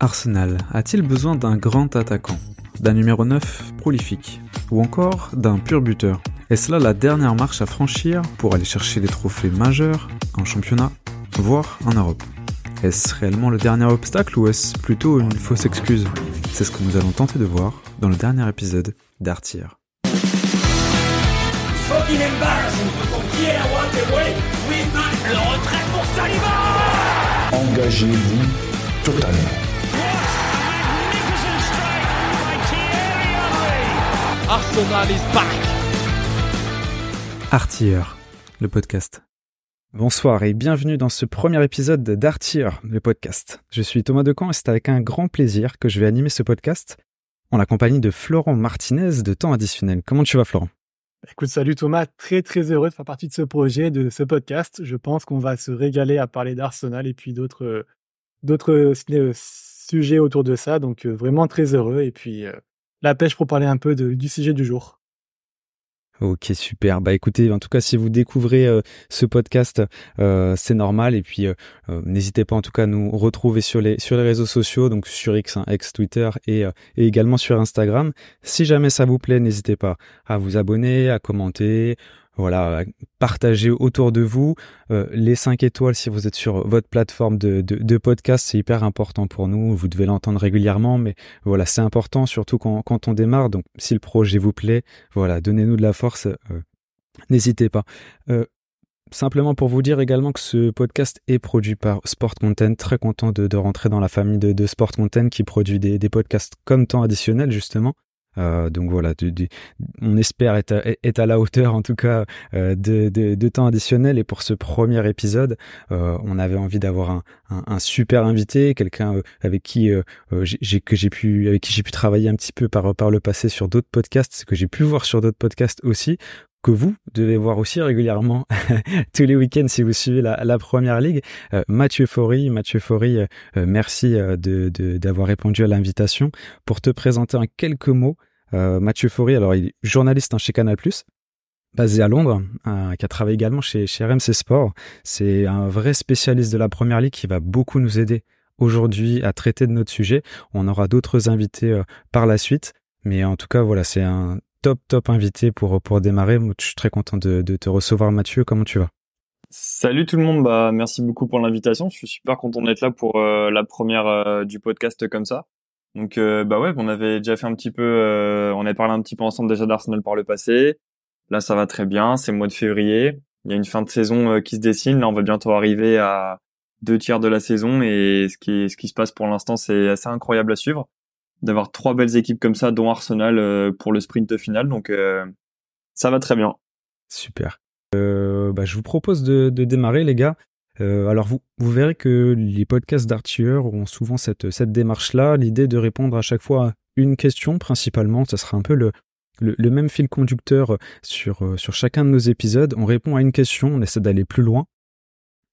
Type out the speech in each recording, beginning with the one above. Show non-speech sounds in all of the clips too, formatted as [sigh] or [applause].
Arsenal a-t-il besoin d'un grand attaquant, d'un numéro 9 prolifique, ou encore d'un pur buteur? Est-ce là la dernière marche à franchir pour aller chercher les trophées majeurs en championnat, voire en Europe? Est-ce réellement le dernier obstacle ou est-ce plutôt une fausse excuse? C'est ce que nous allons tenter de voir dans le dernier épisode d'Artir. Engagez-vous totalement. Arsenal is back Artir, le podcast. Bonsoir et bienvenue dans ce premier épisode d'Artir, le podcast. Je suis Thomas Decamp et c'est avec un grand plaisir que je vais animer ce podcast en la compagnie de Florent Martinez de Temps Additionnel. Comment tu vas Florent? Écoute, salut Thomas, très très heureux de faire partie de ce projet, de ce podcast. Je pense qu'on va se régaler à parler d'Arsenal et puis d'autres d'autres euh, sujets autour de ça. Donc euh, vraiment très heureux et puis euh, la pêche pour parler un peu du sujet du jour. Ok, super. Bah écoutez, en tout cas, si vous découvrez euh, ce podcast, euh, c'est normal. Et puis, euh, n'hésitez pas en tout cas à nous retrouver sur les sur les réseaux sociaux, donc sur X, hein, X Twitter et, et également sur Instagram. Si jamais ça vous plaît, n'hésitez pas à vous abonner, à commenter, voilà, partagez autour de vous. Euh, les 5 étoiles, si vous êtes sur votre plateforme de, podcast, c'est hyper important pour nous. Vous devez l'entendre régulièrement, mais voilà, c'est important, surtout quand, on démarre. Donc, si le projet vous plaît, voilà, donnez-nous de la force. Euh, n'hésitez pas. Euh, simplement pour vous dire également que ce podcast est produit par Sport. Très content de, rentrer dans la famille de, de qui produit des podcasts comme temps additionnel, justement. Euh, donc voilà, on espère être à, la hauteur en tout cas euh, de, temps additionnel. Et pour ce premier épisode, euh, on avait envie d'avoir un, super invité, quelqu'un avec qui j'ai que j'ai pu travailler un petit peu par par le passé sur d'autres podcasts, que j'ai pu voir sur d'autres podcasts aussi que vous devez voir aussi régulièrement [laughs] tous les week-ends si vous suivez la, première ligue. Euh, Mathieu Faury, Mathieu Faury, euh, euh, merci d'avoir répondu à l'invitation pour te présenter en quelques mots. Mathieu Faury, alors il est journaliste hein, chez Canal+, basé à Londres, qui a travaillé également chez, chez RMC Sport. C'est un vrai spécialiste de la première ligue qui va beaucoup nous aider aujourd'hui à traiter de notre sujet. On aura d'autres invités par la suite. Mais en tout cas, voilà, c'est un top, top invité pour, pour démarrer. Je suis très content de, te recevoir, Mathieu. Comment tu vas? Salut tout le monde, bah merci beaucoup pour l'invitation. Je suis super content d'être là pour euh, la première euh, du podcast comme ça. Donc euh, bah ouais, on avait déjà fait un petit peu, on avait parlé un petit peu ensemble déjà d'Arsenal par le passé. Là ça va très bien, c'est le mois de février. Il y a une fin de saison qui se dessine. Là on va bientôt arriver à deux tiers de la saison et ce qui ce qui se passe pour l'instant c'est assez incroyable à suivre d'avoir trois belles équipes comme ça, dont Arsenal euh, pour le sprint final. Donc euh, ça va très bien. Super. Euh, bah, je vous propose de, démarrer, les gars. Alors vous, vous verrez que les podcasts d'artilleurs ont souvent cette, cette démarche-là, l'idée de répondre à chaque fois à une question principalement, ça sera un peu le, le, le même fil conducteur sur, sur chacun de nos épisodes. On répond à une question, on essaie d'aller plus loin.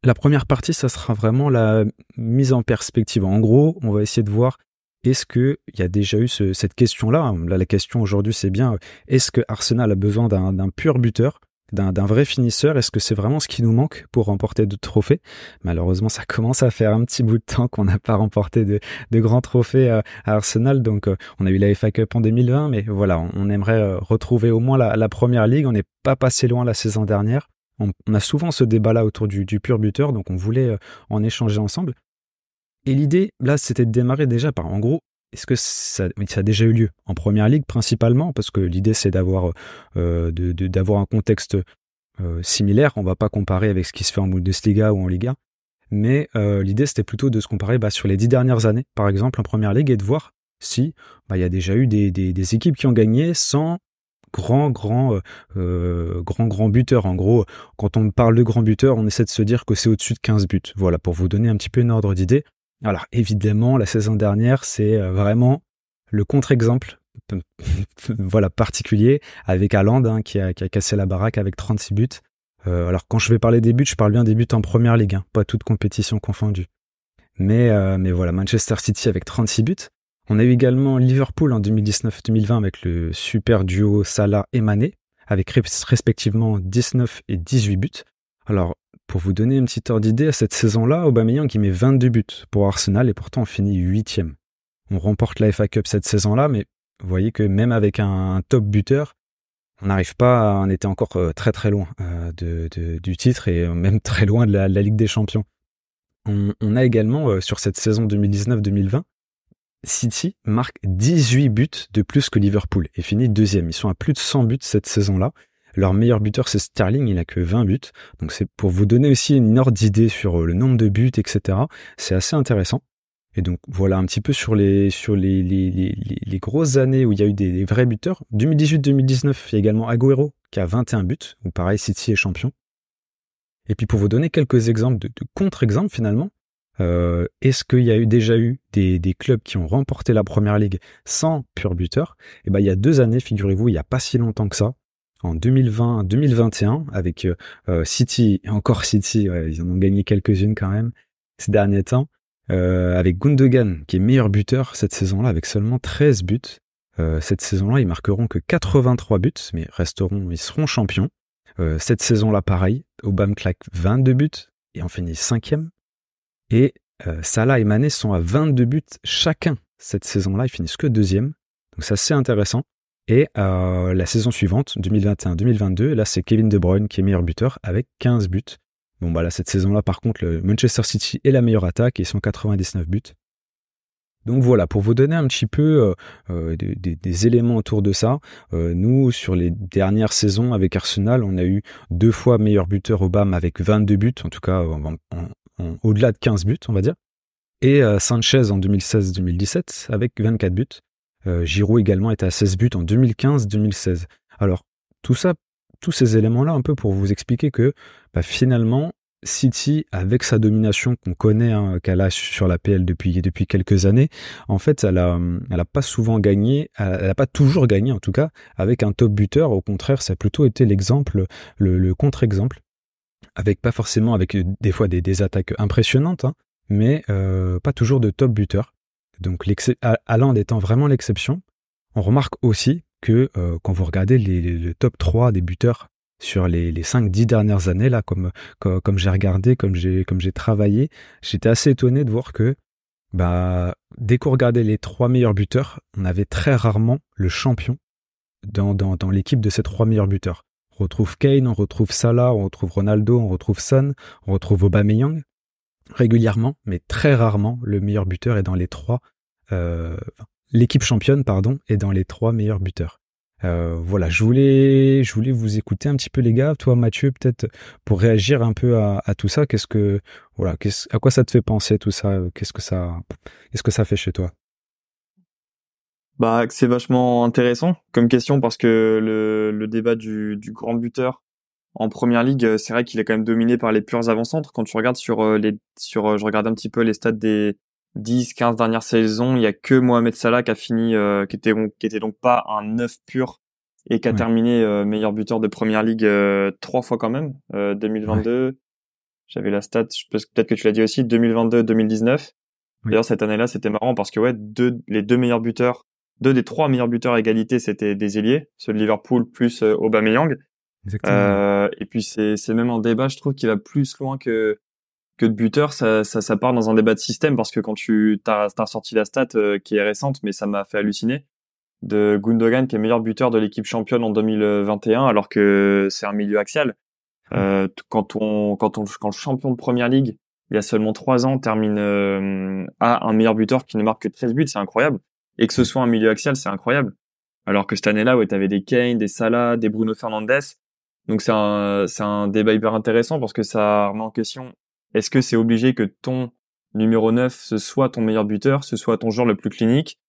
La première partie, ça sera vraiment la mise en perspective. En gros, on va essayer de voir est-ce qu'il y a déjà eu ce, cette question-là? Là, la question aujourd'hui, c'est bien, est-ce que Arsenal a besoin d'un pur buteur d'un vrai finisseur? Est-ce que c'est vraiment ce qui nous manque pour remporter de trophées? Malheureusement, ça [laughs] commence à faire un petit bout de temps qu'on n'a pas remporté de, grands trophées à, Arsenal. Donc, euh, on a eu la FA Cup en 2020, mais voilà, on, aimerait euh, retrouver au moins la, première ligue. On n'est pas passé loin la saison dernière. On, a souvent ce débat-là autour du, du, pur buteur, donc on voulait euh, en échanger ensemble. Et l'idée, là, c'était de démarrer déjà par, en gros, est-ce que ça, a déjà eu lieu en première ligue principalement? Parce que l'idée c'est d'avoir euh, de, un contexte euh, similaire. On va pas comparer avec ce qui se fait en Bundesliga ou en Liga, mais euh, l'idée c'était plutôt de se comparer bah, sur les dix dernières années, par exemple en première ligue, et de voir si bah, il y a déjà eu des, des, des, équipes qui ont gagné sans grand grand grand grand buteur. En gros, quand on parle de grand buteur, on essaie de se dire que c'est au-dessus de 15 buts. Voilà pour vous donner un petit peu une ordre d'idée. Alors évidemment, la saison dernière, c'est euh, vraiment le contre-exemple [laughs] voilà particulier avec Haaland hein, qui, a, cassé la baraque avec 36 buts. Euh, alors quand je vais parler des buts, je parle bien des buts en première ligue, hein, pas toute compétition confondue. Mais, euh, mais voilà, Manchester City avec 36 buts. On a eu également Liverpool en 2019-2020 avec le super duo Salah et Mané, avec respectivement 19 et 18 buts. Alors pour vous donner une petite ordre d'idée, à cette saison-là, Aubameyang qui met 22 buts pour Arsenal et pourtant on finit huitième. On remporte la FA Cup cette saison-là, mais vous voyez que même avec un, top buteur, on n'arrive pas, on était encore euh, très très loin euh, du titre et même [laughs] très loin de la, Ligue des Champions. On, a également, euh, sur cette saison 2019-2020, City marque 18 buts de plus que Liverpool et finit deuxième. Ils sont à plus de 100 buts cette saison-là. Leur meilleur buteur, c'est Sterling, il a que 20 buts. Donc c'est pour vous donner aussi une ordre d'idée sur le nombre de buts, etc. C'est assez intéressant. Et donc voilà un petit peu sur les sur les, les, les, grosses années où il y a eu des, vrais buteurs. 2018-2019, il y a également Agüero qui a 21 buts, où pareil City est champion. Et puis pour vous donner quelques exemples de, contre-exemples finalement, euh, est-ce qu'il y a eu déjà eu des, clubs qui ont remporté la première ligue sans pur buteur? Eh ben il y a deux années, figurez-vous, il y a pas si longtemps que ça, en 2020-2021 avec euh, euh, City encore City, ils en ont gagné quelques-unes quand même ces derniers temps. Euh, avec Gundogan qui est meilleur buteur cette saison-là avec seulement 13 buts. Cette saison-là, ils marqueront que 83 buts, mais resteront, ils seront champions. Cette saison-là, pareil, Obama claque 22 buts et en finit cinquième. Et Salah et Mané sont à 22 buts chacun cette saison-là, ils finissent que deuxième. Donc c'est assez intéressant. Et la saison suivante, 2021-2022, là c'est Kevin De Bruyne qui est meilleur buteur avec 15 buts. Bon, bah là, cette saison-là, par contre, le Manchester City est la meilleure attaque et ils sont 99 buts. Donc voilà, pour vous donner un petit peu euh, euh, des, éléments autour de ça, euh, nous, sur les dernières saisons avec Arsenal, on a eu deux fois meilleur buteur Obama avec 22 buts, en tout cas au-delà de 15 buts, on va dire. Et Sanchez en 2016-2017 avec 24 buts. Giroud également était à 16 buts en 2015-2016. Alors, tout ça tous ces éléments-là un peu pour vous expliquer que bah, finalement, City, avec sa domination qu'on connaît, hein, qu'elle a sur la PL depuis depuis quelques années, en fait, elle a, elle a pas souvent gagné, elle a pas toujours gagné en tout cas avec un top buteur. Au contraire, ça a plutôt été l'exemple, le, contre-exemple, avec pas forcément avec euh, des fois des, attaques impressionnantes, hein, mais euh, pas toujours de top buteur. Donc, Haaland étant vraiment l'exception, on remarque aussi que euh, quand vous regardez les, le top 3 des buteurs sur les, les 5-10 dernières années, là, comme, j'ai regardé, comme j'ai, comme j'ai travaillé, j'étais assez étonné de voir que bah, dès qu'on regardait les trois meilleurs buteurs, on avait très rarement le champion dans, dans, dans l'équipe de ces trois meilleurs buteurs. On retrouve Kane, on retrouve Salah, on retrouve Ronaldo, on retrouve Son, on retrouve Aubameyang régulièrement, mais très rarement le meilleur buteur est dans les trois, euh, l'équipe championne, pardon, est dans les trois meilleurs buteurs. Euh, voilà, je voulais, je voulais vous écouter un petit peu les gars. Toi, Mathieu, peut-être pour réagir un peu à, tout ça. Qu'est-ce que, voilà, à quoi ça te fait penser tout ça? Qu'est-ce que ça, qu'est-ce que ça fait chez toi? Bah, c'est vachement intéressant comme question parce que le, débat du grand buteur en première ligue, c'est vrai qu'il est quand même dominé par les purs avant-centres. Quand tu regardes sur euh, les, sur, euh, je regarde un petit peu les stats des 10, 15 dernières saisons, il y a que Mohamed Salah qui a fini, euh, qui était qui était donc pas un neuf pur et qui a terminé euh, meilleur buteur de première ligue euh, trois fois quand même. 2022, j'avais la stat, peut-être que tu l'as dit aussi, 2022-2019. D'ailleurs cette année-là, c'était marrant parce que ouais, deux, les deux meilleurs buteurs, deux des trois meilleurs buteurs à égalité, c'était des ailiers, ceux de Liverpool plus Aubameyang. Exactement. et puis c'est c'est même un débat, je trouve, qui va plus loin que que de buteur, ça, ça, ça, part dans un débat de système parce que quand tu as, as sorti la stat euh, qui est récente, mais ça m'a fait halluciner, de Gundogan qui est meilleur buteur de l'équipe championne en 2021 alors que c'est un milieu axial. Euh, quand on quand on quand le champion de première ligue il y a seulement trois ans termine euh, à un meilleur buteur qui ne marque que 13 buts, c'est incroyable. Et que ce soit un milieu axial, c'est incroyable. Alors que cette année-là, ouais, t'avais des Kane, des Salah, des Bruno Fernandes. Donc c'est un c'est un débat hyper intéressant parce que ça remet en question est-ce que c'est obligé que ton numéro 9, ce soit ton meilleur buteur, ce soit ton joueur le plus clinique?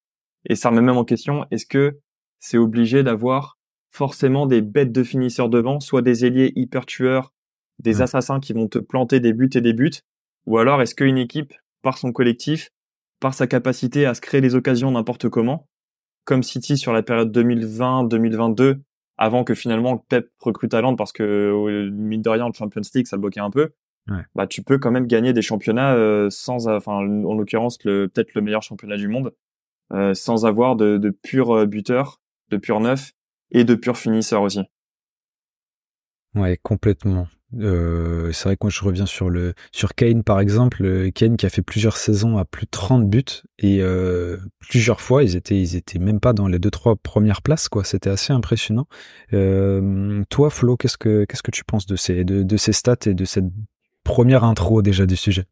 Et ça remet même en question, est-ce que c'est obligé d'avoir forcément des bêtes de finisseurs devant, soit des ailiers hyper tueurs, des assassins qui vont te planter des buts et des buts, ou alors est-ce qu'une équipe, par son collectif, par sa capacité à se créer des occasions n'importe comment, comme City sur la période 2020-2022, avant que finalement Pep recrute talent parce que mine de rien le Champions League ça bloquait un peu, bah tu peux quand même gagner des championnats euh, sans, enfin en l'occurrence le peut-être le meilleur championnat du monde, euh, sans avoir de, de purs euh, buteurs, de purs neufs et de purs finisseurs aussi. Ouais, complètement. Euh, c'est vrai que moi je reviens sur le sur Kane par exemple, euh, Kane qui a fait plusieurs saisons à plus de 30 buts et euh, plusieurs fois ils étaient ils étaient même pas dans les deux trois premières places quoi. C'était assez impressionnant. Toi Flo, qu'est-ce que tu penses de ces de, de ces stats et de cette première intro déjà du sujet?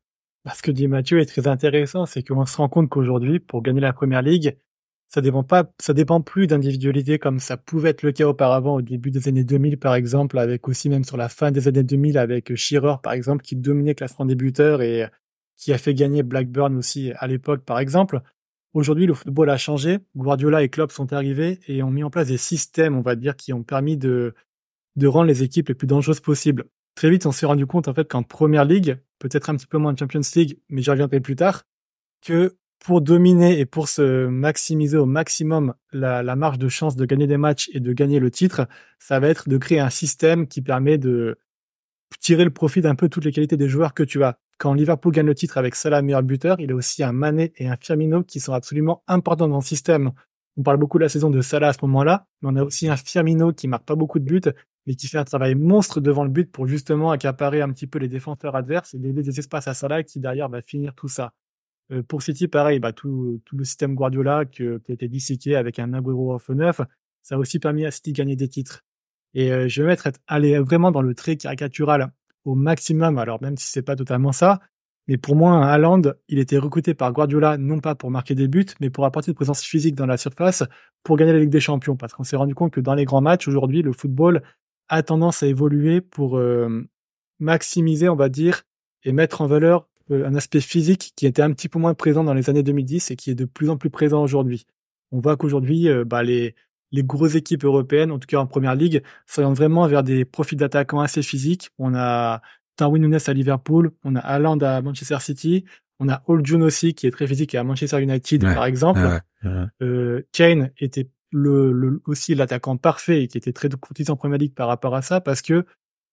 Ce que dit Mathieu est très intéressant, c'est qu'on se rend compte qu'aujourd'hui pour gagner la première ligue, ça dépend pas, ça dépend plus d'individualité comme ça pouvait être le cas auparavant au début des années 2000 par exemple, avec aussi même sur la fin des années 2000 avec Shearer par exemple qui dominait classement débuteur et qui a fait gagner Blackburn aussi à l'époque par exemple. Aujourd'hui, le football a changé. Guardiola et Klopp sont arrivés et ont mis en place des systèmes, on va dire, qui ont permis de, de rendre les équipes les plus dangereuses possibles. Très vite, on s'est rendu compte, en fait, qu'en première ligue, peut-être un petit peu moins en Champions League, mais j'y reviendrai plus tard, que pour dominer et pour se maximiser au maximum la, marge de chance de gagner des matchs et de gagner le titre, ça va être de créer un système qui permet de tirer le profit d'un peu toutes les qualités des joueurs que tu as. Quand Liverpool gagne le titre avec Salah meilleur buteur, il a aussi un Mané et un Firmino qui sont absolument importants dans le système. On parle beaucoup de la saison de Salah à ce moment-là, mais on a aussi un Firmino qui marque pas beaucoup de buts, mais qui fait un travail monstre devant le but pour justement accaparer un petit peu les défenseurs adverses et donner des espaces à Salah qui derrière va finir tout ça. Pour City, pareil, bah, tout, tout le système Guardiola qui a été disséqué avec un Agüero off 9, ça a aussi permis à City de gagner des titres. Et je vais mettre aller vraiment dans le trait caricatural au maximum, alors même si c'est pas totalement ça, mais pour moi, un Haaland, il était recruté par Guardiola non pas pour marquer des buts, mais pour apporter une présence physique dans la surface pour gagner la Ligue des Champions. Parce qu'on s'est rendu compte que dans les grands matchs, aujourd'hui, le football a tendance à évoluer pour maximiser, on va dire, et mettre en valeur un aspect physique qui était un petit peu moins présent dans les années 2010 et qui est de plus en plus présent aujourd'hui. On voit qu'aujourd'hui, euh, bah, les, les grosses équipes européennes, en tout cas en première ligue, s'orientent vraiment vers des profils d'attaquants assez physiques. On a Darwin Nunes à Liverpool, on a Haaland à Manchester City, on a Old June aussi qui est très physique à Manchester United par exemple. Euh, Kane était le, le aussi l'attaquant parfait et qui était très courtisé en première ligue par rapport à ça parce que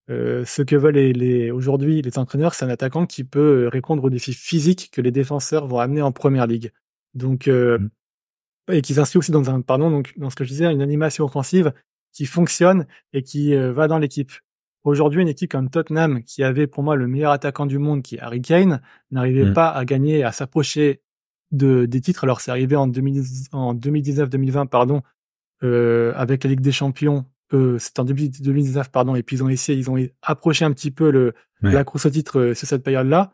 euh, ce que veulent les, les aujourd'hui les entraîneurs, c'est un attaquant qui peut euh, répondre aux défis physiques que les défenseurs vont amener en première ligue. Donc euh, mmh. et qui s'inscrit aussi dans un pardon donc dans ce que je disais une animation offensive qui fonctionne et qui va dans l'équipe. Aujourd'hui, une équipe comme Tottenham, qui avait pour moi le meilleur attaquant du monde, qui est Harry Kane, n'arrivait mmh. pas à gagner, à s'approcher de, des titres. Alors c'est arrivé en, 2019-2020, pardon, euh, avec la Ligue des Champions euh, c'est en 2019 pardon et puis ils ont essayé ils ont approché un petit peu le la course au titre euh, sur cette période là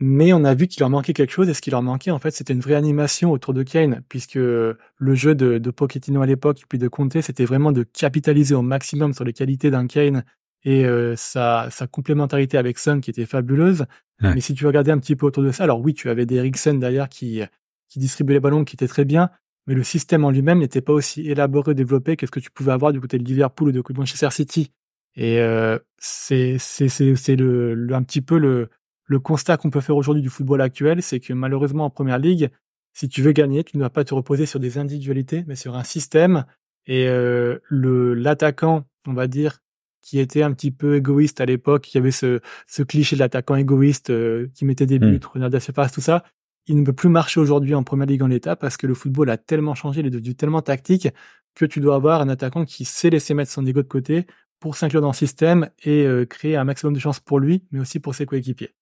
mais on a vu qu'il leur manquait quelque chose et ce qui leur manquait en fait c'était une vraie animation autour de Kane puisque le jeu de, de Pochettino à l'époque puis de Conte c'était vraiment de capitaliser au maximum sur les qualités d'un Kane et euh, sa, sa complémentarité avec Son qui était fabuleuse. Mais si tu regardais un petit peu autour de ça alors oui tu avais des Eriksen derrière qui qui distribuait les ballons qui étaient très bien mais le système en lui-même n'était pas aussi élaboré, développé que ce que tu pouvais avoir du côté de Liverpool ou de Manchester City. Et euh, c'est c'est c'est le, le, un petit peu le le constat qu'on peut faire aujourd'hui du football actuel, c'est que malheureusement en première ligue, si tu veux gagner, tu ne dois pas te reposer sur des individualités, mais sur un système. Et euh, le l'attaquant, on va dire, qui était un petit peu égoïste à l'époque, qui avait ce ce cliché de l'attaquant égoïste euh, qui mettait des buts, mmh. renard tout ça il ne peut plus marcher aujourd'hui en première ligue en l'état parce que le football a tellement changé, il est devenu tellement tactique que tu dois avoir un attaquant qui sait laisser mettre son ego de côté pour s'inclure dans le système et euh, créer un maximum de chances pour lui, mais aussi pour ses coéquipiers.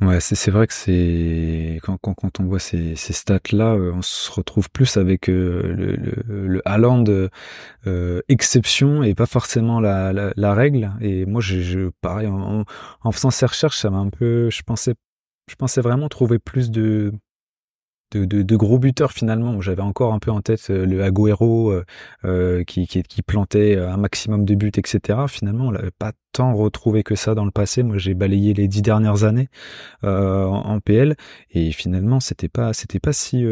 Ouais, c'est vrai que c'est quand, on voit ces, stats-là, euh, on se retrouve plus avec euh, le, le, le exception et pas forcément la, règle. Et moi, je, je pareil, en, en faisant ces recherches, ça m'a un peu, je pensais je pensais vraiment trouver plus de, gros buteurs finalement. J'avais encore un peu en tête euh, le Agüero euh, euh, qui, plantait un maximum de buts, etc. Finalement, on l'avait pas tant retrouvé que ça dans le passé. Moi, j'ai balayé les dix dernières années en, PL et finalement, c'était pas c'était pas si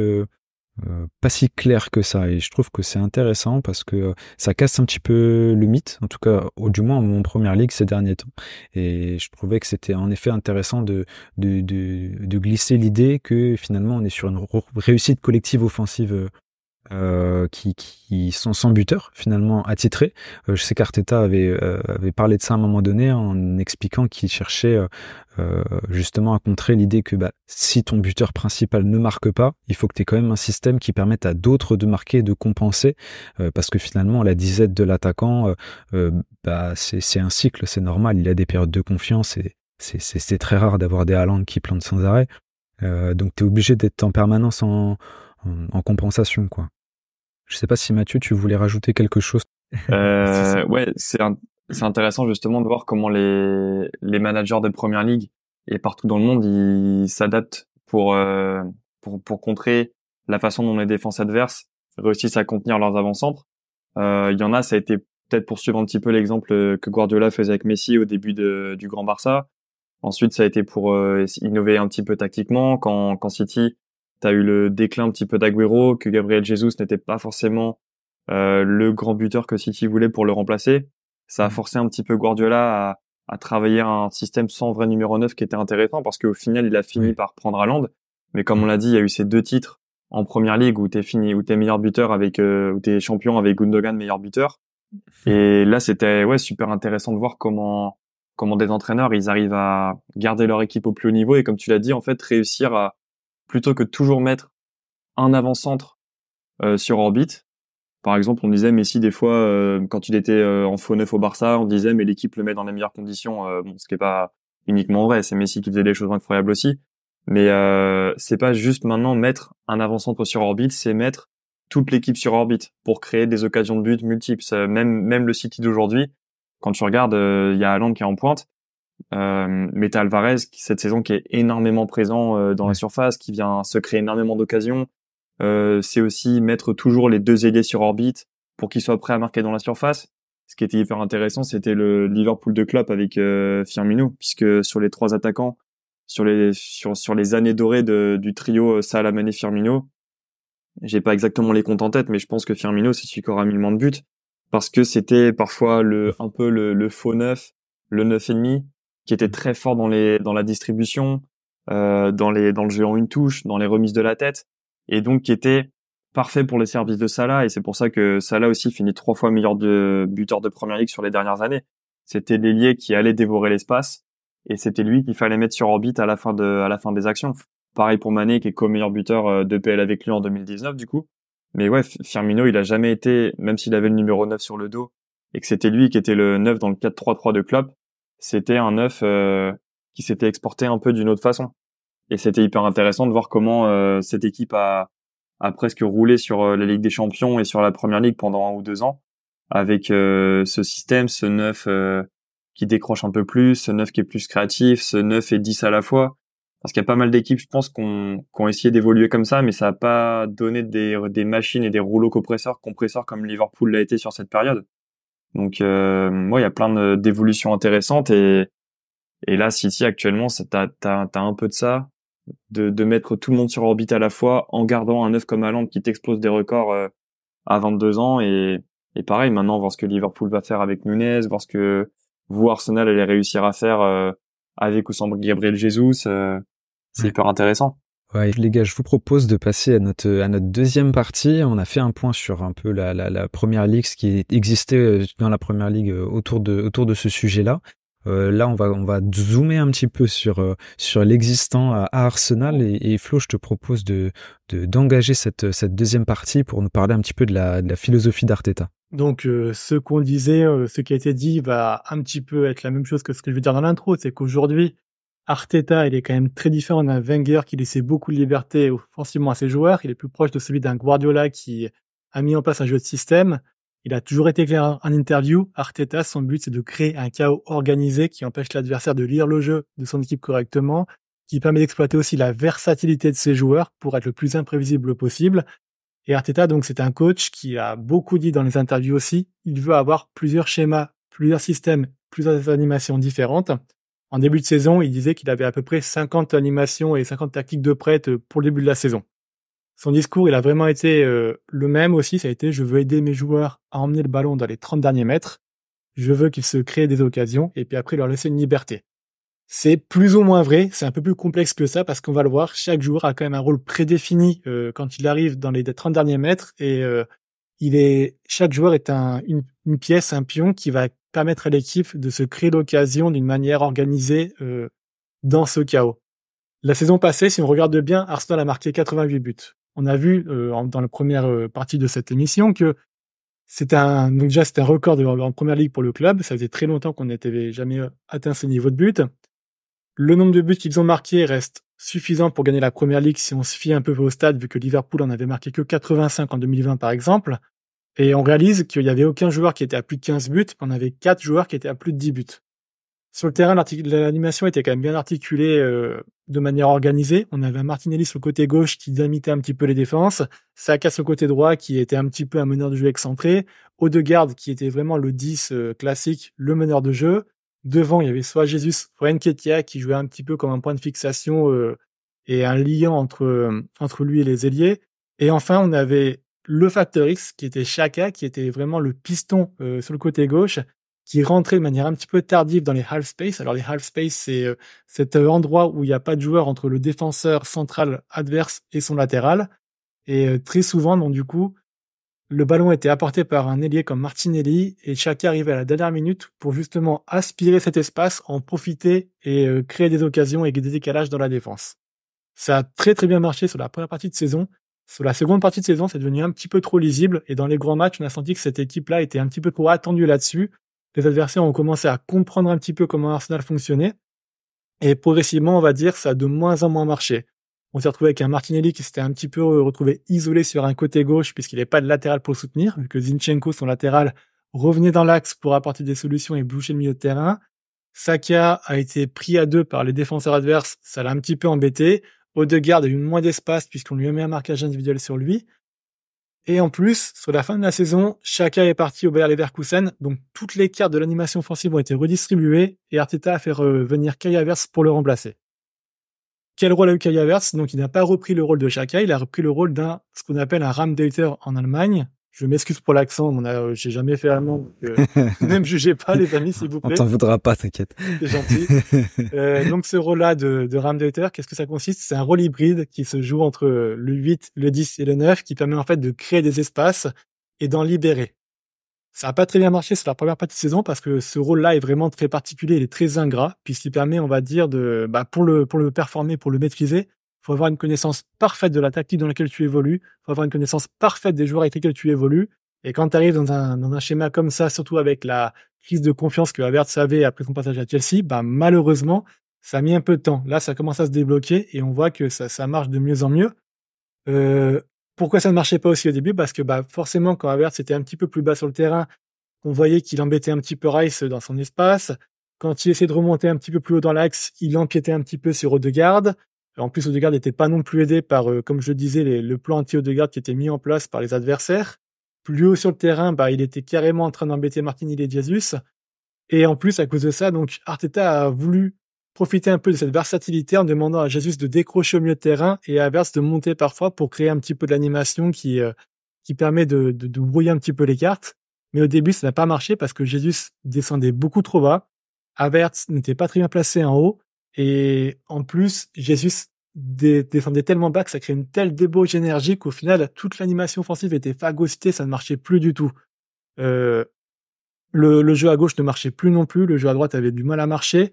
pas si clair que ça et je trouve que c'est intéressant parce que euh, ça casse un petit peu le mythe en tout cas au du moins en première ligue ces derniers temps. Et je trouvais que c'était en effet intéressant de de, de, de glisser l'idée que finalement on est sur une réussite collective offensive euh, qui, qui sont sans buteur finalement attitrés. Euh, je sais qu'Arteta avait, euh, avait parlé de ça à un moment donné en expliquant qu'il cherchait euh, justement à contrer l'idée que bah, si ton buteur principal ne marque pas, il faut que tu aies quand même un système qui permette à d'autres de marquer de compenser parce que finalement la disette de l'attaquant, bah, c'est un cycle, c'est normal, il a des périodes de confiance et c'est très rare d'avoir des Haaland qui plantent sans arrêt. donc tu es obligé d'être en permanence en, en, compensation, quoi. Je sais pas si Mathieu, tu voulais rajouter quelque chose. Euh, [laughs] ouais, c'est c'est intéressant justement de voir comment les les managers de première ligue et partout dans le monde ils s'adaptent pour euh, pour pour contrer la façon dont les défenses adverses réussissent à contenir leurs avant-centres. Euh, il y en a, ça a été peut-être pour suivre un petit peu l'exemple que Guardiola faisait avec Messi au début de, du Grand Barça. Ensuite, ça a été pour euh, innover un petit peu tactiquement quand quand City T'as eu le déclin un petit peu d'Aguero, que Gabriel Jesus n'était pas forcément euh, le grand buteur que City voulait pour le remplacer. Ça a mm. forcé un petit peu Guardiola à, à travailler un système sans vrai numéro 9 qui était intéressant parce qu'au final, il a fini par prendre Haaland. Mais comme on l'a dit, il y a eu ces deux titres en première ligue où t'es fini, où t'es meilleur buteur avec, euh, où t'es champion avec Gundogan meilleur buteur. Et là, c'était ouais super intéressant de voir comment comment des entraîneurs ils arrivent à garder leur équipe au plus haut niveau et comme tu l'as dit en fait réussir à plutôt que toujours mettre un avant-centre euh, sur orbite. Par exemple, on disait Messi des fois euh, quand il était euh, en faux neuf au Barça, on disait mais l'équipe le met dans les meilleures conditions. ce qui pas uniquement vrai, c'est Messi qui faisait des choses incroyables aussi. Mais c'est pas juste maintenant mettre un avant-centre sur orbite, c'est mettre toute l'équipe sur orbite pour créer des occasions de but multiples. Même même le City d'aujourd'hui, quand tu regardes, il y a Haaland qui est en pointe. Euh, mais Alvarez qui cette saison qui est énormément présent euh, dans la surface, qui vient se créer énormément d'occasions. Euh, c'est aussi mettre toujours les deux ailiers sur orbite pour qu'ils soient prêts à marquer dans la surface. Ce qui était hyper intéressant, c'était le Liverpool de Klopp avec euh, Firmino, puisque sur les trois attaquants, sur les sur sur les années dorées de, du trio euh, Salah, Mané, Firmino, j'ai pas exactement les comptes en tête, mais je pense que Firmino c'est celui qui aura mis le moins de buts parce que c'était parfois le un peu le, le faux neuf, le neuf et demi qui était très fort dans les dans la distribution, euh, dans les dans le jeu en une touche, dans les remises de la tête, et donc qui était parfait pour les services de Salah. Et c'est pour ça que Salah aussi finit trois fois meilleur de buteur de première ligue sur les dernières années. C'était l'ailier qui allait dévorer l'espace, et c'était lui qu'il fallait mettre sur orbite à la fin de à la fin des actions. Pareil pour Mané qui est co-meilleur buteur euh, de PL avec lui en 2019 du coup. Mais ouais, Firmino, il a jamais été, même s'il avait le numéro 9 sur le dos, et que c'était lui qui était le 9 dans le 4-3-3 de Klopp, c'était un œuf euh, qui s'était exporté un peu d'une autre façon. Et c'était hyper intéressant de voir comment euh, cette équipe a, a presque roulé sur euh, la Ligue des Champions et sur la Première Ligue pendant un ou deux ans, avec ce système, ce neuf qui décroche un peu plus, ce neuf qui est plus créatif, ce neuf et 10 à la fois. Parce qu'il y a pas mal d'équipes, je pense, qui ont, ont essayé d'évoluer comme ça, mais ça n'a pas donné des, des machines et des rouleaux compresseurs, compresseurs comme Liverpool l'a été sur cette période. Donc, euh, moi, il y a plein d'évolutions intéressantes et et là, City actuellement, t'as un peu de ça, de de mettre tout le monde sur orbite à la fois, en gardant un œuf comme Haaland qui t'explose des records euh, à 22 ans et et pareil, maintenant voir ce que Liverpool va faire avec Nunez, voir ce que vous Arsenal allez réussir à faire euh, avec ou sans Gabriel Jesus, euh, c'est hyper intéressant. Ouais, les gars, je vous propose de passer à notre deuxième partie. On a fait un point sur un peu la, première ligue, ce qui existait euh, dans la première ligue euh, autour de ce sujet-là. Euh, là, on va zoomer un petit peu sur l'existant à, Arsenal et, Flo, je te propose de d'engager cette deuxième partie pour nous parler un petit peu de la philosophie d'Arteta. Donc, ce qu'on disait, ce qui a été dit, va un petit peu être la même chose que ce que je veux dire dans l'intro, c'est qu'aujourd'hui, Arteta, il est quand même très différent d'un Wenger qui laissait beaucoup de liberté offensivement à ses joueurs. Il est plus proche de celui d'un Guardiola qui a mis en place un jeu de système. Il a toujours été clair en interview. Arteta, son but, c'est de créer un chaos organisé qui empêche l'adversaire de lire le jeu de son équipe correctement, qui permet d'exploiter aussi la versatilité de ses joueurs pour être le plus imprévisible possible. Et Arteta, donc, c'est un coach qui a beaucoup dit dans les interviews aussi. Il veut avoir plusieurs schémas, plusieurs systèmes, plusieurs animations différentes. En début de saison, il disait qu'il avait à peu près 50 animations et 50 tactiques de prête euh, pour le début de la saison. Son discours, il a vraiment été euh, le même aussi, ça a été je veux aider mes joueurs à emmener le ballon dans les 30 derniers mètres, je veux qu'ils se créent des occasions et puis après leur laisser une liberté. C'est plus ou moins vrai, c'est un peu plus complexe que ça parce qu'on va le voir, chaque joueur a quand même un rôle prédéfini euh, quand il arrive dans les 30 derniers mètres et il est chaque joueur est un, une, pièce, un pion qui va permettre à l'équipe de se créer l'occasion d'une manière organisée euh, dans ce chaos. La saison passée, si on regarde bien, Arsenal a marqué 88 buts. On a vu dans la première partie de cette émission que c'était un donc déjà c'était un record de, en première ligue pour le club. Ça faisait très longtemps qu'on n'avait jamais atteint ce niveau de but. Le nombre de buts qu'ils ont marqués reste suffisant pour gagner la première ligue si on se fie un peu au stade, vu que Liverpool en avait marqué que 85 en 2020 par exemple. Et on réalise qu'il n'y avait aucun joueur qui était à plus de 15 buts, on avait 4 joueurs qui étaient à plus de 10 buts. Sur le terrain, l'animation était quand même bien articulée euh, de manière organisée. On avait un Martinelli sur le côté gauche qui dynamitait un petit peu les défenses, Saka sur le côté droit qui était un petit peu un meneur de jeu excentré, Odegaard qui était vraiment le 10 euh, classique, le meneur de jeu, Devant, il y avait soit Jésus, soit Nketia qui jouait un petit peu comme un point de fixation euh, et un lien entre, entre lui et les ailiers. Et enfin, on avait le facteur X qui était Chaka, qui était vraiment le piston euh, sur le côté gauche, qui rentrait de manière un petit peu tardive dans les half space. Alors les half space, c'est cet endroit où il n'y a pas de joueur entre le défenseur central adverse et son latéral. Et très souvent, donc du coup, le ballon était apporté par un ailier comme Martinelli et Chaka arrivait à la dernière minute pour justement aspirer cet espace, en profiter et euh, créer des occasions et des décalages dans la défense. Ça a très très bien marché sur la première partie de saison. Sur la seconde partie de saison, c'est devenu un petit peu trop lisible et dans les grands matchs, on a senti que cette équipe-là était un petit peu trop attendue là-dessus. Les adversaires ont commencé à comprendre un petit peu comment Arsenal fonctionnait et progressivement, on va dire, ça a de moins en moins marché. On s'est retrouvé avec un Martinelli qui s'était un petit peu retrouvé isolé sur un côté gauche puisqu'il n'avait pas de latéral pour soutenir, que Zinchenko, son latéral, revenait dans l'axe pour apporter des solutions et boucher le milieu de terrain. Saka a été pris à deux par les défenseurs adverses, ça l'a un petit peu embêté. Odegaard a eu moins d'espace puisqu'on lui a mis un marquage individuel sur lui. Et en plus, sur la fin de la saison, Chaka est parti au Bayer Leverkusen, donc toutes les cartes de l'animation offensive ont été redistribuées et Arteta a fait revenir Kai Havertz pour le remplacer. Quel rôle a eu Kai Havertz? Donc, il n'a pas repris le rôle de Chaka, il a repris le rôle d'un, ce qu'on appelle un Ramdater en Allemagne. Je m'excuse pour l'accent, on a, j'ai jamais fait allemand, donc, euh, [laughs] ne me jugez pas, les amis, s'il vous plaît. On t'en voudra pas, t'inquiète. C'est gentil. [laughs] euh, donc, ce rôle-là de, de Ramdater, qu'est-ce que ça consiste? C'est un rôle hybride qui se joue entre le 8, le 10 et le 9, qui permet en fait de créer des espaces et d'en libérer. Ça n'a pas très bien marché sur la première partie de saison parce que ce rôle-là est vraiment très particulier, il est très ingrat, puisqu'il permet, on va dire, de, bah, pour le, pour le performer, pour le maîtriser, il faut avoir une connaissance parfaite de la tactique dans laquelle tu évolues, il faut avoir une connaissance parfaite des joueurs avec lesquels tu évolues, et quand tu arrives dans un, dans un schéma comme ça, surtout avec la crise de confiance que Havertz avait après son passage à Chelsea, bah, malheureusement, ça a mis un peu de temps. Là, ça commence à se débloquer et on voit que ça, ça marche de mieux en mieux. Euh, pourquoi ça ne marchait pas aussi au début? Parce que bah, forcément, quand Havertz était un petit peu plus bas sur le terrain, on voyait qu'il embêtait un petit peu Rice dans son espace. Quand il essayait de remonter un petit peu plus haut dans l'axe, il empiétait un petit peu sur Odegaard. En plus, Odegaard n'était pas non plus aidé par, euh, comme je disais, le plan anti-Odegaard qui était mis en place par les adversaires. Plus haut sur le terrain, bah, il était carrément en train d'embêter Martinelli et Jesus. Et en plus, à cause de ça, donc Arteta a voulu profiter un peu de cette versatilité en demandant à Jesus de décrocher au milieu de terrain et à Verts de monter parfois pour créer un petit peu de l'animation qui, euh, qui permet de, brouiller un petit peu les cartes. Mais au début, ça n'a pas marché parce que Jesus descendait beaucoup trop bas. Havertz n'était pas très bien placé en haut. Et en plus, Jesus descendait tellement bas que ça créait une telle débauche énergie qu'au final, toute l'animation offensive était phagocytée, ça ne marchait plus du tout. Euh, le, le, jeu à gauche ne marchait plus non plus, le jeu à droite avait du mal à marcher.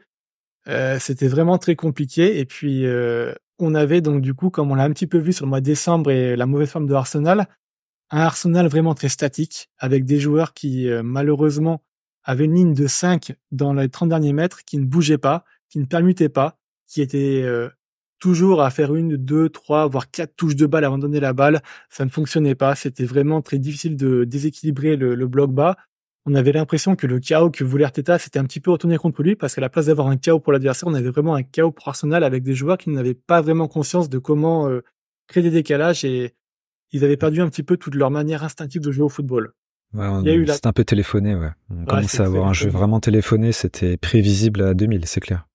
Euh, c'était vraiment très compliqué. Et puis, euh, on avait donc du coup, comme on l'a un petit peu vu sur le mois de décembre et la mauvaise forme de Arsenal, un Arsenal vraiment très statique, avec des joueurs qui, euh, malheureusement, avaient une ligne de 5 dans les 30 derniers mètres, qui ne bougeaient pas, qui ne permutaient pas, qui étaient toujours à faire une, deux, trois, voire quatre touches de balle avant de donner la balle. Ça ne fonctionnait pas. C'était vraiment très difficile de déséquilibrer le, le bloc bas on avait l'impression que le chaos que voulait Arteta s'était un petit peu retourné contre lui parce qu'à la place d'avoir un chaos pour l'adversaire, on avait vraiment un chaos pour Arsenal avec des joueurs qui n'avaient pas vraiment conscience de comment euh, créer des décalages et ils avaient perdu un petit peu toute leur manière instinctive de jouer au football. Ouais, C'était un peu téléphoné, ouais. On commençait à avoir un jeu vraiment téléphoné, c'était prévisible à 2000, c'est clair.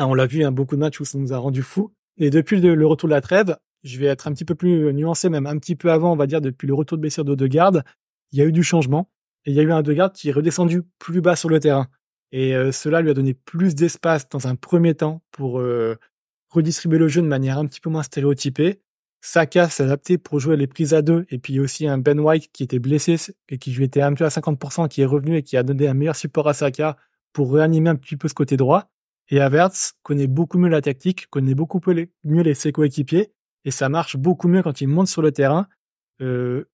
Ah, on l'a vu, hein, beaucoup de matchs où ça nous a rendu fous. Et depuis le, retour de la trêve, je vais être un petit peu plus nuancé, même un petit peu avant, on va dire, depuis le retour de blessure d'Odegaard, il y a eu du changement. Et il y a eu un Odegaard qui est redescendu plus bas sur le terrain. Et cela lui a donné plus d'espace dans un premier temps pour redistribuer le jeu de manière un petit peu moins stéréotypée. Saka s'est adapté pour jouer les prises à deux, et puis aussi un Ben White qui était blessé et qui était un peu à 50%, qui est revenu et qui a donné un meilleur support à Saka pour réanimer un petit peu ce côté droit. Et Havertz connaît beaucoup mieux la tactique, connaît beaucoup mieux les, ses coéquipiers, et ça marche beaucoup mieux quand il monte sur le terrain. Euh,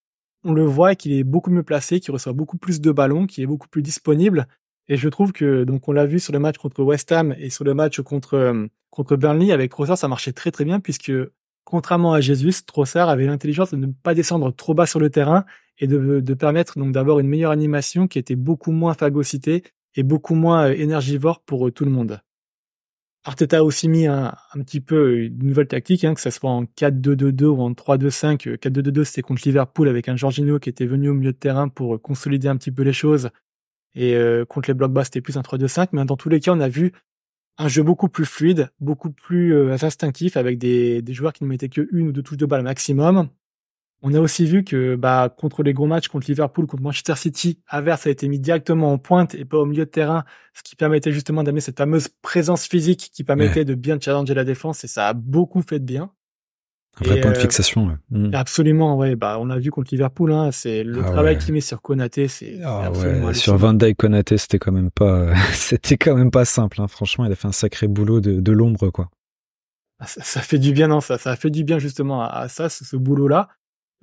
on le voit qu'il est beaucoup mieux placé, qu'il reçoit beaucoup plus de ballons, qu'il est beaucoup plus disponible. Et je trouve que, donc on l'a vu sur le match contre West Ham et sur le match contre, euh, contre Burnley, avec Trossard, ça marchait très très bien puisque, contrairement à Jesus, Trossard avait l'intelligence de ne pas descendre trop bas sur le terrain et de, de permettre donc d'avoir une meilleure animation qui était beaucoup moins phagocytée et beaucoup moins euh, énergivore pour tout le monde. Arteta a aussi mis un, petit peu une nouvelle tactique, hein, que ça soit en 4-2-2-2 ou en 3-2-5. 4-2-2-2, c'était contre Liverpool avec un Jorginho qui était venu au milieu de terrain pour consolider un petit peu les choses. Et euh, contre les blocs bas, c'était plus un 3-2-5. Mais dans tous les cas, on a vu un jeu beaucoup plus fluide, beaucoup plus euh, instinctif, avec des, des joueurs qui ne mettaient que une ou deux touches de balle maximum. On a aussi vu que bah, contre les gros matchs, contre Liverpool, contre Manchester City, Avers a été mis directement en pointe et pas au milieu de terrain, ce qui permettait justement d'amener cette fameuse présence physique qui permettait de bien challenger la défense et ça a beaucoup fait de bien. Un vrai point de euh, fixation. Ouais. Mm. Absolument, ouais. Bah, on a vu contre Liverpool, hein, c'est le ah travail qu'il met sur Konaté, c'est ah ouais. Sur Van Dijk, Konaté, c'était quand même pas, [laughs] c'était quand même pas simple. Hein. Franchement, il a fait un sacré boulot de, de l'ombre, quoi. Ah, ça, ça, fait du bien, non Ça, ça a fait du bien justement à, à ça, ce, ce boulot-là.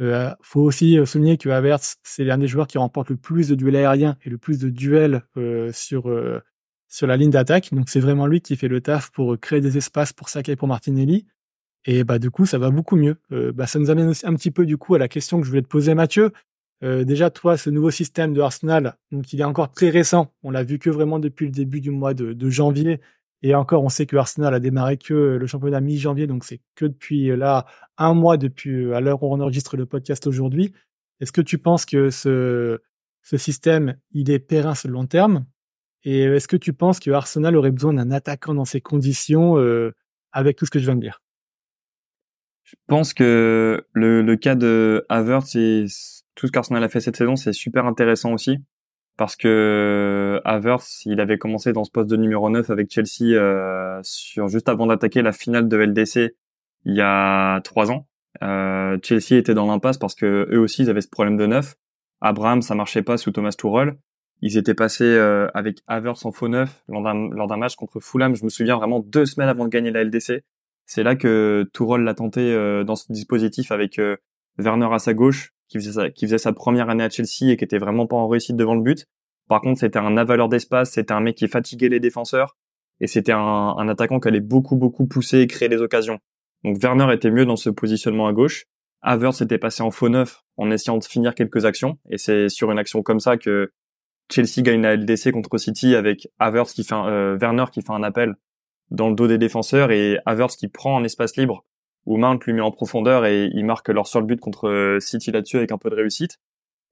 Euh, faut aussi euh, souligner que Havertz, c'est l'un des joueurs qui remporte le plus de duels aériens et le plus de duels euh, sur euh, sur la ligne d'attaque. Donc c'est vraiment lui qui fait le taf pour créer des espaces pour Saka et pour Martinelli. Et bah du coup ça va beaucoup mieux. bah ça nous amène aussi un petit peu du coup à la question que je voulais te poser Mathieu. déjà toi ce nouveau système de Arsenal, donc il est encore très récent. On l'a vu que vraiment depuis le début du mois de janvier. Et encore, on sait que Arsenal a démarré que le championnat mi-janvier, donc c'est que depuis euh, là un mois depuis euh, à l'heure où on enregistre le podcast aujourd'hui. Est-ce que tu penses que ce, ce système, il est périn sur le long terme? Et est-ce que tu penses que Arsenal aurait besoin d'un attaquant dans ces conditions euh, avec tout ce que je viens de dire? Je pense que le, le cas de Havertz et tout ce qu'Arsenal a fait cette saison, c'est super intéressant aussi parce que Havertz, il avait commencé dans ce poste de numéro 9 avec Chelsea euh, sur juste avant d'attaquer la finale de LDC il y a trois ans. Euh, Chelsea était dans l'impasse parce que eux aussi ils avaient ce problème de neuf. Abraham, ça marchait pas sous Thomas Tuchel. Ils étaient passés euh, avec Havertz en faux neuf lors d'un match contre Fulham. Je me souviens vraiment deux semaines avant de gagner la LDC. C'est là que Tuchel l'a tenté euh, dans ce dispositif avec euh, Werner à sa gauche, qui faisait, sa, première année à Chelsea et qui était vraiment pas en réussite devant le but. Par contre, c'était un avaleur d'espace, c'était un mec qui fatiguait les défenseurs et c'était un, attaquant qui allait beaucoup beaucoup pousser et créer des occasions. Donc Werner était mieux dans ce positionnement à gauche. Havertz s'était passé en faux neuf en essayant de finir quelques actions et c'est sur une action comme ça que Chelsea gagne la LDC contre City avec Havertz qui fait un, euh, Werner qui fait un appel dans le dos des défenseurs et Havertz qui prend un espace libre où Mount lui met en profondeur et il marque leur seul but contre euh, City là-dessus avec un peu de réussite.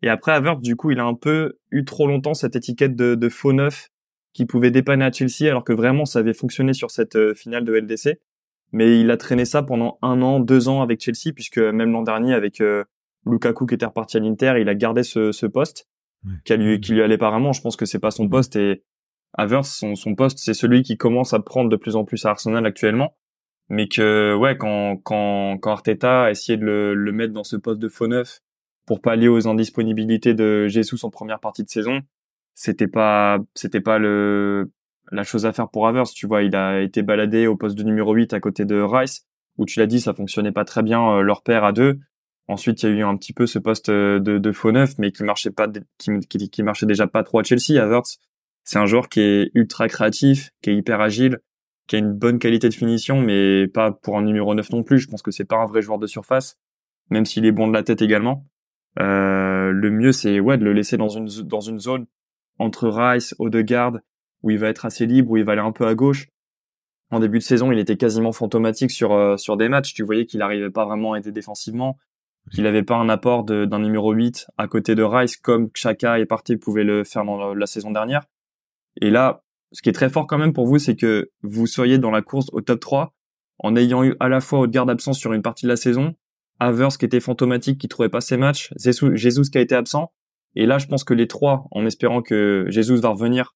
Et après Havertz, du coup, il a un peu eu trop longtemps cette étiquette de, de faux neuf qui pouvait dépanner à Chelsea alors que vraiment ça avait fonctionné sur cette euh, finale de LDC. Mais il a traîné ça pendant un an, deux ans avec Chelsea puisque même l'an dernier avec euh, Lukaku qui était reparti à l'Inter, il a gardé ce, ce poste qui, lui, qui lui allait apparemment. Je pense que c'est pas son poste et Havertz, son, son poste, c'est celui qui commence à prendre de plus en plus à Arsenal actuellement mais que ouais quand quand quand Arteta a essayé de le, le mettre dans ce poste de faux neuf pour pallier aux indisponibilités de Jesus en première partie de saison, c'était pas c'était pas le la chose à faire pour Havertz, tu vois, il a été baladé au poste de numéro 8 à côté de Rice où tu l'as dit ça fonctionnait pas très bien euh, leur père à deux. Ensuite, il y a eu un petit peu ce poste euh, de, de faux neuf mais qui marchait pas qui, qui, qui marchait déjà pas trop à Chelsea. Havertz, c'est un joueur qui est ultra créatif, qui est hyper agile, qui a une bonne qualité de finition, mais pas pour un numéro 9 non plus. Je pense que c'est pas un vrai joueur de surface, même s'il est bon de la tête également. Euh, le mieux, c'est de le laisser dans une dans une zone entre Rice, Odegaard, où il va être assez libre, où il va aller un peu à gauche. En début de saison, il était quasiment fantomatique sur euh, sur des matchs. Tu voyais qu'il n'arrivait pas vraiment à aider défensivement, qu'il n'avait pas un apport d'un numéro 8 à côté de Rice comme Chaka et Partey pouvaient le faire dans la saison dernière. Et là, ce qui est très fort quand même pour vous, c'est que vous soyez dans la course au top 3 en ayant eu à la fois Odegaard absent sur une partie de la saison, Havers qui était fantomatique, qui trouvait pas ses matchs, Jesus qui a été absent. Et là, je pense que les trois, en espérant que Jesus va revenir,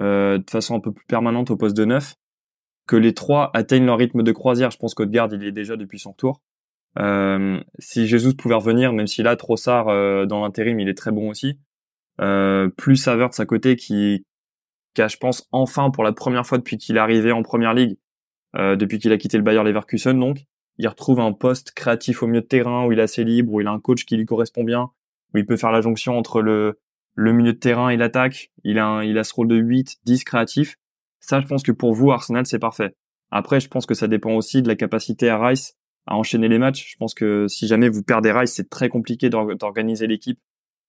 euh, de façon un peu plus permanente au poste de neuf, que les trois atteignent leur rythme de croisière. Je pense qu'Odegaard, il est déjà depuis son retour. Euh, si Jesus pouvait revenir, même si là, Trossard, euh, dans l'intérim, il est très bon aussi. Euh, plus Havertz à côté qui, qui je pense, enfin, pour la première fois depuis qu'il est arrivé en première ligue, euh, depuis qu'il a quitté le Bayer Leverkusen, donc, il retrouve un poste créatif au milieu de terrain où il est assez libre, où il a un coach qui lui correspond bien, où il peut faire la jonction entre le, le milieu de terrain et l'attaque. Il a, il a ce rôle de 8, 10 créatif. Ça, je pense que pour vous, Arsenal, c'est parfait. Après, je pense que ça dépend aussi de la capacité à Rice à enchaîner les matchs. Je pense que si jamais vous perdez Rice, c'est très compliqué d'organiser l'équipe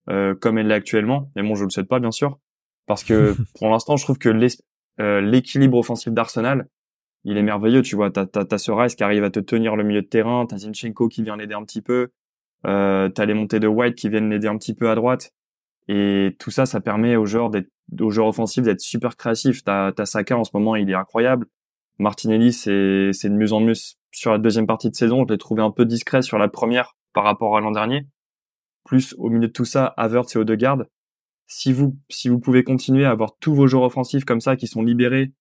euh, comme elle l'est actuellement. Mais bon, je le souhaite pas, bien sûr, parce que [laughs] pour l'instant, je trouve que euh, l'équilibre offensif d'Arsenal, il est merveilleux. Tu vois, t'as as, ce Rice qui arrive à te tenir le milieu de terrain, t'as Zinchenko qui vient l'aider un petit peu, euh, t'as les montées de White qui viennent l'aider un petit peu à droite. Et tout ça, ça permet aux joueurs d'être, aux joueurs offensifs d'être super créatifs. T'as, t'as Saka en ce moment, il est incroyable. Martinelli, c'est, c'est de mieux en mieux sur la deuxième partie de saison. Je l'ai trouvé un peu discret sur la première par rapport à l'an dernier. Plus au milieu de tout ça, Havertz et Odegaard. Si vous, si vous pouvez continuer à avoir tous vos joueurs offensifs comme ça qui sont libérés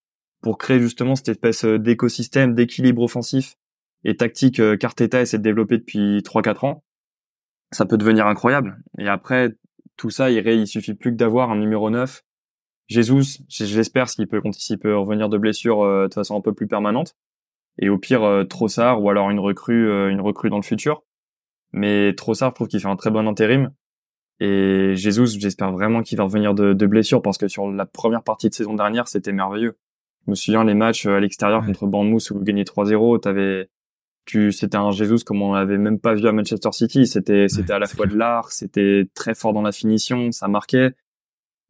pour créer justement cette espèce euh, d'écosystème, d'équilibre offensif et tactique euh, qu'Arteta essaie de développer depuis 3-4 ans, ça peut devenir incroyable. Et après, tout ça, il, il suffit plus que d'avoir un numéro 9. Jesus, j'espère s'il peut, s'il peut revenir de blessure euh, de façon un peu plus permanente. Et au pire, euh, Trossard ou alors une recrue, une recrue dans le futur. Mais Trossard, je trouve qu'il fait un très bon intérim. Et Jesus, j'espère vraiment qu'il va revenir de, de blessure parce que sur la première partie de saison dernière, c'était merveilleux. Je me souviens les matchs à l'extérieur contre Bournemouth où vous gagnez 3-0, t'avais tu c'était un Jesus comme on l'avait même pas vu à Manchester City. C'était c'était à la fois de l'art c'était très fort dans la finition ça marquait.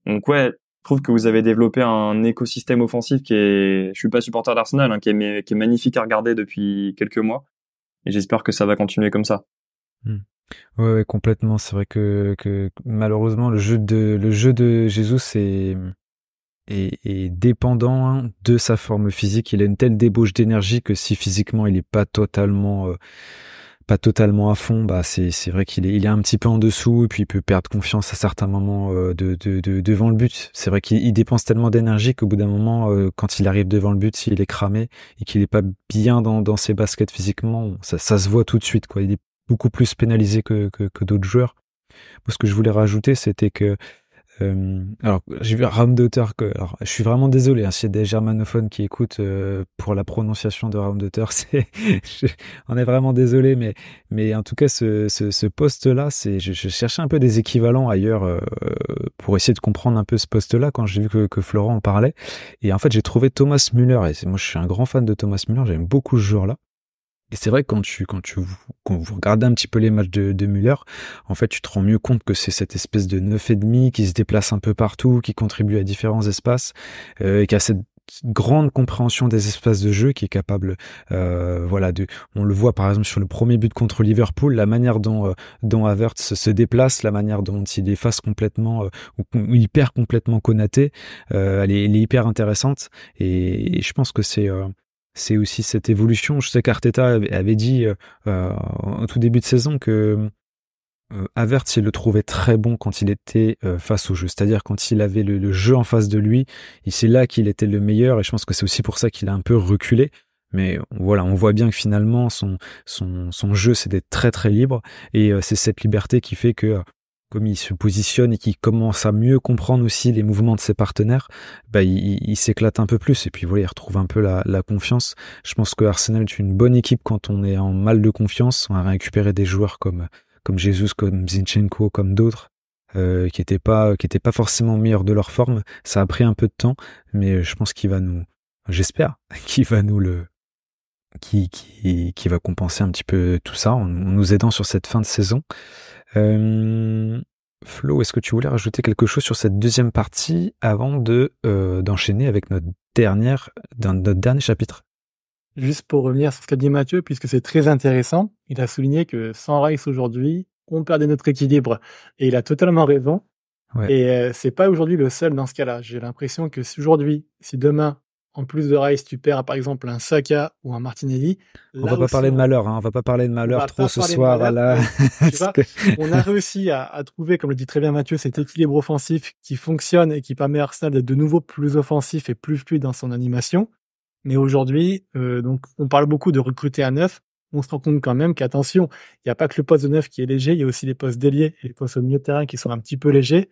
Donc ouais je trouve que vous avez développé un écosystème offensif qui est je suis pas supporter d'Arsenal hein, qui est qui est magnifique à regarder depuis quelques mois. Et j'espère que ça va continuer comme ça. Hmm. Ouais, complètement c'est vrai que, que malheureusement le jeu de le jeu de Jesus c'est est, dépendant hein, de sa forme physique. Il a une telle débauche d'énergie que si physiquement il est pas totalement euh, pas totalement à fond, bah c'est c'est vrai qu'il est il est un petit peu en dessous et puis il peut perdre confiance à certains moments euh, de, de, de, devant le but. C'est vrai qu'il dépense tellement d'énergie qu'au bout d'un moment, euh, quand il arrive devant le but, s'il est cramé et qu'il est pas bien dans, ses baskets physiquement, ça, se voit tout de suite quoi. Est beaucoup plus pénalisé que, que, d'autres joueurs. ce que je voulais rajouter, c'était que euh, alors, j'ai vu alors, je suis vraiment désolé, hein, s'il y a des germanophones qui écoutent euh, pour la prononciation de [laughs] c'est, on est vraiment désolé, mais, mais en tout cas, ce, ce, poste-là, c'est, je, je, cherchais un peu des équivalents ailleurs euh, pour essayer de comprendre un peu ce poste-là quand j'ai vu que, que, Florent en parlait. Et en fait, j'ai trouvé Thomas Müller, et moi, je suis un grand fan de Thomas Müller, j'aime beaucoup ce joueur-là. Et c'est vrai quand tu, quand tu, quand vous regardez un petit peu les matchs de, de Müller, en fait, tu te rends mieux compte que c'est cette espèce de neuf et demi qui se déplace un peu partout, qui contribue à différents espaces, euh, et qui a cette grande compréhension des espaces de jeu qui est capable euh, voilà de on le voit par exemple sur le premier but contre Liverpool la manière dont euh, dont Havertz se déplace la manière dont il efface complètement euh, ou il perd complètement Konaté euh, elle, est, elle, est, hyper intéressante et, et je pense que c'est c'est aussi cette évolution. Je sais qu'Arteta avait dit euh, euh, au tout début de saison que euh, Havertz, il le trouvait très bon quand il était euh, face au jeu. C'est-à-dire quand il avait le, le, jeu en face de lui, c'est là qu'il était le meilleur et je pense que c'est aussi pour ça qu'il a un peu reculé. Mais voilà, on voit bien que finalement son, son, son jeu c'est d'être très très libre et c'est cette liberté qui fait que comme il se positionne et qu'il commence à mieux comprendre aussi les mouvements de ses partenaires, bah, il, s'éclate un peu plus et puis voilà, il retrouve un peu la, confiance. Je pense que Arsenal est une bonne équipe quand on est en mal de confiance. On a récupéré des joueurs comme comme Jesus, comme Zinchenko, comme d'autres. Euh, qui n'étaient pas qui pas forcément meilleurs de leur forme ça a pris un peu de temps mais je pense qu'il va nous j'espère [laughs] qu'il va nous le qui, qui, va compenser un petit peu tout ça en nous aidant sur cette fin de saison euh, Flo, est-ce que tu voulais rajouter quelque chose sur cette deuxième partie avant de euh, d'enchaîner avec notre dernière notre dernier chapitre? Juste pour revenir sur ce qu'a dit Mathieu, puisque c'est très intéressant, il a souligné que sans Rice aujourd'hui, on perdait notre équilibre, et il a totalement raison. Ouais. Et euh, c'est pas aujourd'hui le seul dans ce cas-là. J'ai l'impression que si aujourd'hui, si demain en plus de Rice, tu perds par exemple un Saka ou un Martinelli. on va pas parler de malheur, hein. on va pas parler de malheur trop ce soir. [laughs] on a réussi à, trouver, comme le dit très bien Mathieu, cet équilibre offensif qui fonctionne et qui permet à Arsenal d'être de nouveau plus offensif et plus fluide dans son animation. Mais aujourd'hui, euh, donc on parle beaucoup de recruter à neuf. On se rend compte quand même qu'attention, il n'y a pas que le poste de neuf qui est léger, il y a aussi les postes d'ailier et les postes au milieu de terrain qui sont un petit peu légers.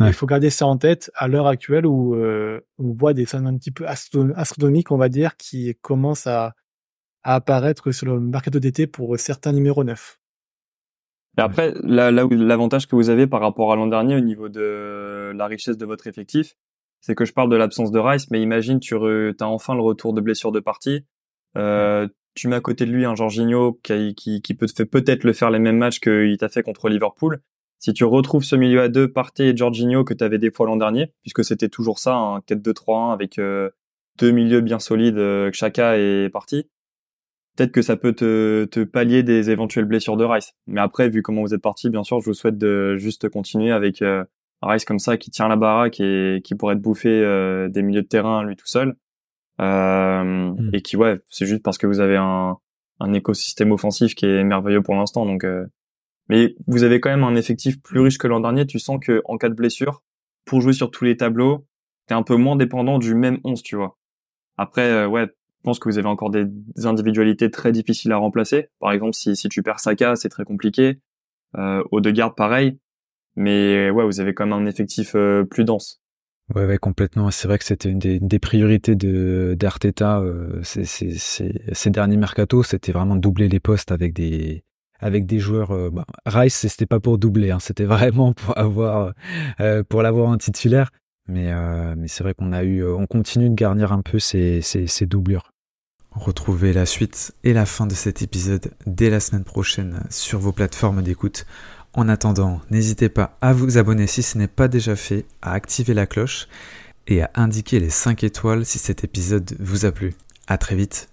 Il faut garder ça en tête à l'heure actuelle où euh, on voit des sommes un petit peu astronomiques, on va dire, qui commencent à, apparaître sur le mercato d'été pour certains numéros 9. Et après, là, là où l'avantage que vous avez par rapport à l'an dernier au niveau de la richesse de votre effectif, c'est que je parle de l'absence de Rice, mais imagine tu as enfin le retour de blessure de partie. Euh, tu mets à côté de lui un Jorginho qui, qui, qui peut te peut-être le faire les mêmes matchs qu'il t'a fait contre Liverpool. Si tu retrouves ce milieu à deux, Partey et Jorginho que tu avais des fois l'an dernier, puisque c'était toujours ça, un 4-2-3-1 avec euh, deux milieux bien solides, euh, Chaka et Parti, peut-être que ça peut te, te pallier des éventuelles blessures de Rice. Mais après, vu comment vous êtes parti, bien sûr, je vous souhaite de juste continuer avec euh, Rice comme ça qui tient la baraque et qui pourrait être bouffé euh, des milieux de terrain lui tout seul. Hmm. Et qui, ouais, c'est juste parce que vous avez un, un écosystème offensif qui est merveilleux pour l'instant. Donc, mais vous avez quand même un effectif plus riche que l'an dernier. Tu sens que en cas de blessure, pour jouer sur tous les tableaux, t'es un peu moins dépendant du même 11, tu vois. Après, euh, ouais, je pense que vous avez encore des, individualités très difficiles à remplacer. Par exemple, si, si tu perds Saka, c'est très compliqué. Euh, au de garde, pareil. Mais ouais, vous avez quand même un effectif euh, plus dense. Ouais, ouais, complètement. C'est vrai que c'était une des, des, priorités de d'Arteta euh, ces derniers mercato, c'était vraiment doubler les postes avec des avec des joueurs. Euh, bah, Rice, c'était pas pour doubler, hein, c'était [laughs] vraiment pour avoir euh, pour l'avoir en titulaire. Mais euh, mais c'est vrai qu'on a eu, on continue de garnir un peu ces, ces, ces doublures. Retrouvez la suite et la fin de cet épisode dès la semaine prochaine sur vos plateformes d'écoute. En attendant, n'hésitez pas à vous abonner si ce n'est pas déjà fait, à activer la cloche et à indiquer les 5 étoiles si cet épisode vous a plu. À très vite.